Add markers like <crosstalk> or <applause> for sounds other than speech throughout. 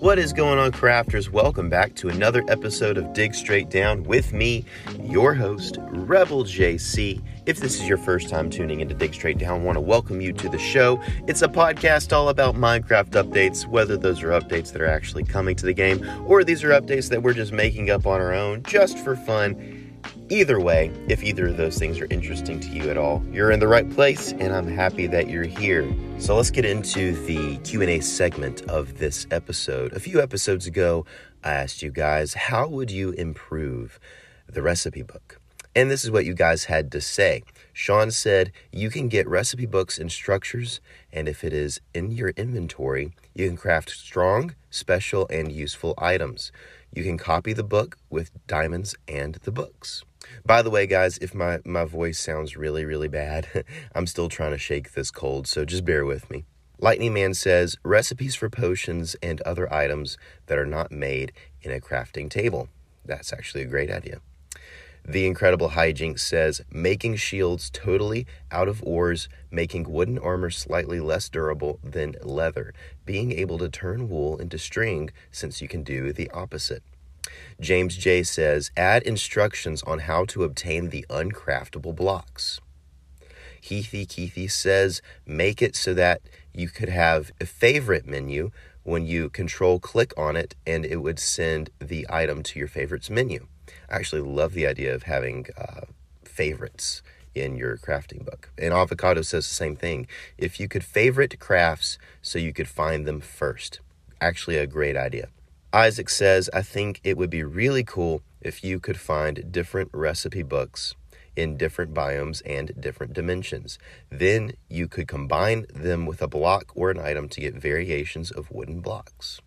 What is going on, crafters? Welcome back to another episode of Dig Straight Down with me, your host, Rebel JC. If this is your first time tuning into Dig Straight Down, I want to welcome you to the show. It's a podcast all about Minecraft updates, whether those are updates that are actually coming to the game or these are updates that we're just making up on our own just for fun. Either way, if either of those things are interesting to you at all, you're in the right place and I'm happy that you're here. So let's get into the Q&A segment of this episode. A few episodes ago, I asked you guys, how would you improve the recipe book? And this is what you guys had to say. Sean said, You can get recipe books and structures, and if it is in your inventory, you can craft strong, special, and useful items. You can copy the book with diamonds and the books. By the way, guys, if my, my voice sounds really, really bad, <laughs> I'm still trying to shake this cold, so just bear with me. Lightning Man says recipes for potions and other items that are not made in a crafting table. That's actually a great idea. The Incredible Hijinks says making shields totally out of ores, making wooden armor slightly less durable than leather, being able to turn wool into string since you can do the opposite. James J says, add instructions on how to obtain the uncraftable blocks. Heathy Keithy says, make it so that you could have a favorite menu when you control click on it and it would send the item to your favorites menu. I actually love the idea of having uh, favorites in your crafting book. And Avocado says the same thing. If you could favorite crafts so you could find them first, actually a great idea. Isaac says, I think it would be really cool if you could find different recipe books in different biomes and different dimensions. Then you could combine them with a block or an item to get variations of wooden blocks.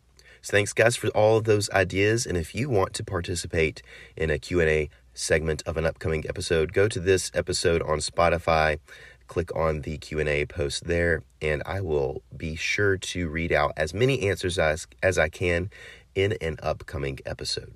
So thanks guys for all of those ideas and if you want to participate in a Q&A segment of an upcoming episode, go to this episode on Spotify, click on the Q&A post there and I will be sure to read out as many answers as, as I can in an upcoming episode.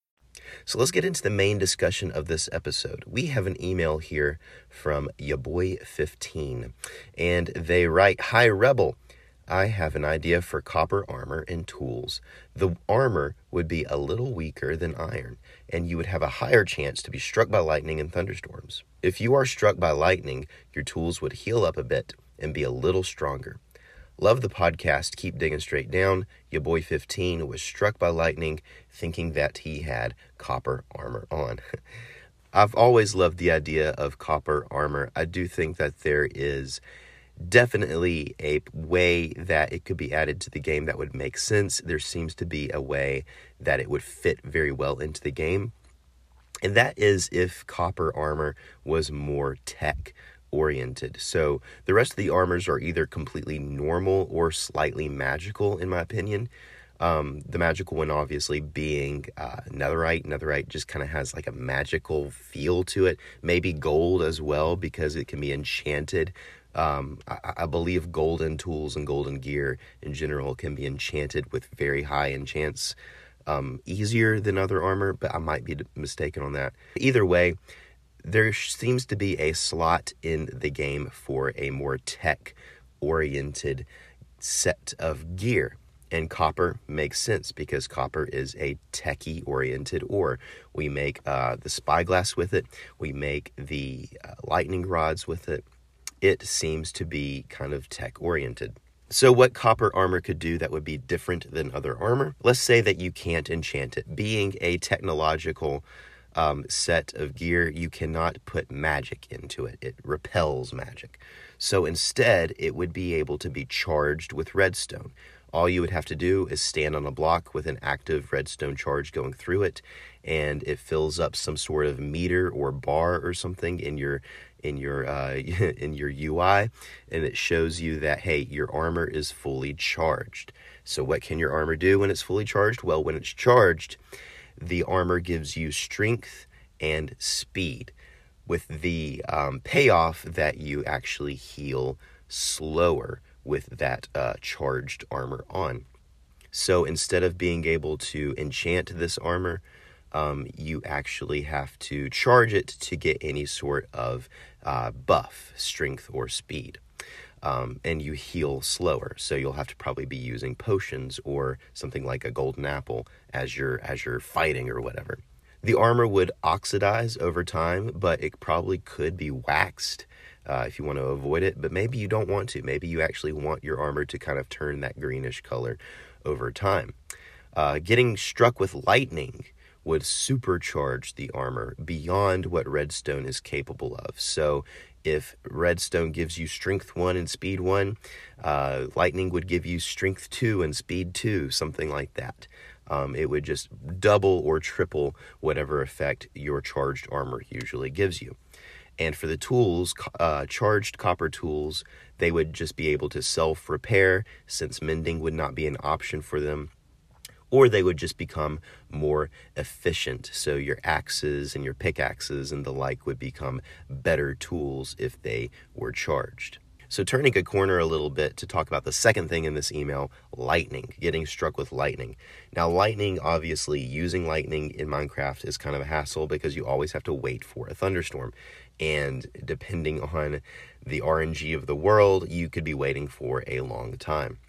So let's get into the main discussion of this episode. We have an email here from Yaboy15, and they write Hi, Rebel. I have an idea for copper armor and tools. The armor would be a little weaker than iron, and you would have a higher chance to be struck by lightning and thunderstorms. If you are struck by lightning, your tools would heal up a bit and be a little stronger. Love the podcast. Keep digging straight down. Your boy 15 was struck by lightning thinking that he had copper armor on. <laughs> I've always loved the idea of copper armor. I do think that there is definitely a way that it could be added to the game that would make sense. There seems to be a way that it would fit very well into the game. And that is if copper armor was more tech oriented. So the rest of the armors are either completely normal or slightly magical, in my opinion. Um, the magical one, obviously, being uh, netherite. Netherite just kind of has like a magical feel to it. Maybe gold as well, because it can be enchanted. Um, I, I, believe golden tools and golden gear in general can be enchanted with very high enchants. Um, easier than other armor, but I might be mistaken on that. Either way, there seems to be a slot in the game for a more tech oriented set of gear. And copper makes sense because copper is a techie oriented ore. We make uh, the spyglass with it, we make the uh, lightning rods with it. It seems to be kind of tech oriented. So, what copper armor could do that would be different than other armor? Let's say that you can't enchant it. Being a technological um, set of gear, you cannot put magic into it. It repels magic. So instead, it would be able to be charged with redstone. All you would have to do is stand on a block with an active redstone charge going through it, and it fills up some sort of meter or bar or something in your in your uh, <laughs> in your UI, and it shows you that hey, your armor is fully charged. So what can your armor do when it's fully charged? Well, when it's charged, the armor gives you strength and speed, with the um, payoff that you actually heal slower with that uh, charged armor on. So instead of being able to enchant this armor, um, you actually have to charge it to get any sort of uh, buff, strength, or speed. Um, and you heal slower, so you'll have to probably be using potions or something like a golden apple as you're as you're fighting or whatever. The armor would oxidize over time, but it probably could be waxed uh, if you want to avoid it. But maybe you don't want to. Maybe you actually want your armor to kind of turn that greenish color over time. Uh, getting struck with lightning would supercharge the armor beyond what redstone is capable of. So if redstone gives you strength 1 and speed 1, uh, lightning would give you strength 2 and speed 2, something like that. Um, it would just double or triple whatever effect your charged armor usually gives you. And for the tools, uh, charged copper tools, they would just be able to self repair since mending would not be an option for them or they would just become more efficient. So your axes and your pickaxes and the like would become better tools if they were charged. So, turning a corner a little bit to talk about the second thing in this email lightning, getting struck with lightning. Now, lightning, obviously, using lightning in Minecraft is kind of a hassle because you always have to wait for a thunderstorm. And depending on the RNG of the world, you could be waiting for a long time.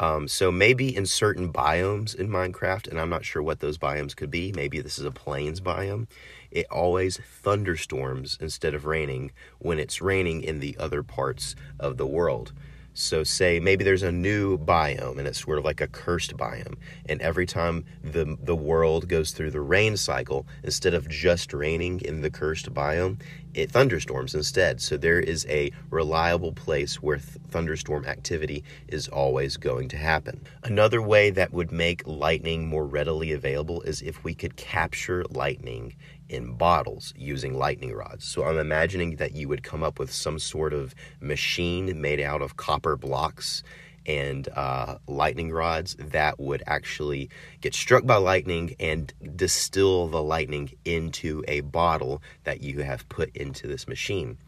Um, so maybe in certain biomes in Minecraft, and I'm not sure what those biomes could be. Maybe this is a plains biome. It always thunderstorms instead of raining when it's raining in the other parts of the world. So, say maybe there's a new biome and it's sort of like a cursed biome. And every time the, the world goes through the rain cycle, instead of just raining in the cursed biome, it thunderstorms instead. So, there is a reliable place where th- thunderstorm activity is always going to happen. Another way that would make lightning more readily available is if we could capture lightning in bottles using lightning rods. So I'm imagining that you would come up with some sort of machine made out of copper blocks and uh, lightning rods that would actually get struck by lightning and distill the lightning into a bottle that you have put into this machine.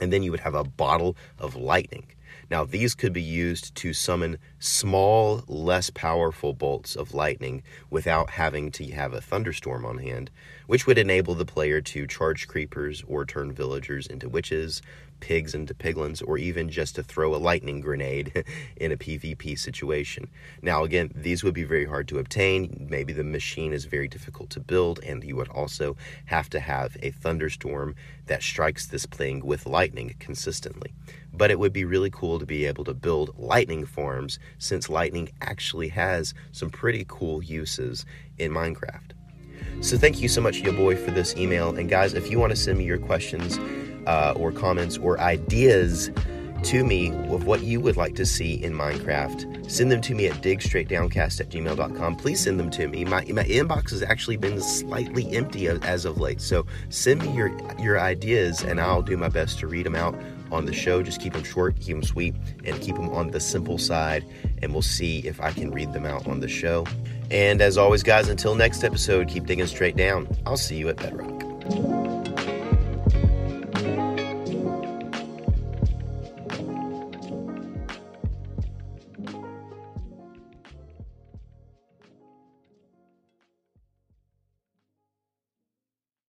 And then you would have a bottle of lightning. Now, these could be used to summon small, less powerful bolts of lightning without having to have a thunderstorm on hand, which would enable the player to charge creepers or turn villagers into witches, pigs into piglins, or even just to throw a lightning grenade <laughs> in a PvP situation. Now, again, these would be very hard to obtain. Maybe the machine is very difficult to build, and you would also have to have a thunderstorm that strikes this thing with lightning consistently. But it would be really cool to be able to build lightning farms since lightning actually has some pretty cool uses in Minecraft. So, thank you so much, yo boy, for this email. And, guys, if you want to send me your questions, uh, or comments or ideas to me of what you would like to see in Minecraft, send them to me at digstraightdowncast at gmail.com. Please send them to me. My, my inbox has actually been slightly empty as of late. So send me your, your ideas and I'll do my best to read them out on the show. Just keep them short, keep them sweet, and keep them on the simple side. And we'll see if I can read them out on the show. And as always, guys, until next episode, keep digging straight down. I'll see you at Bedrock.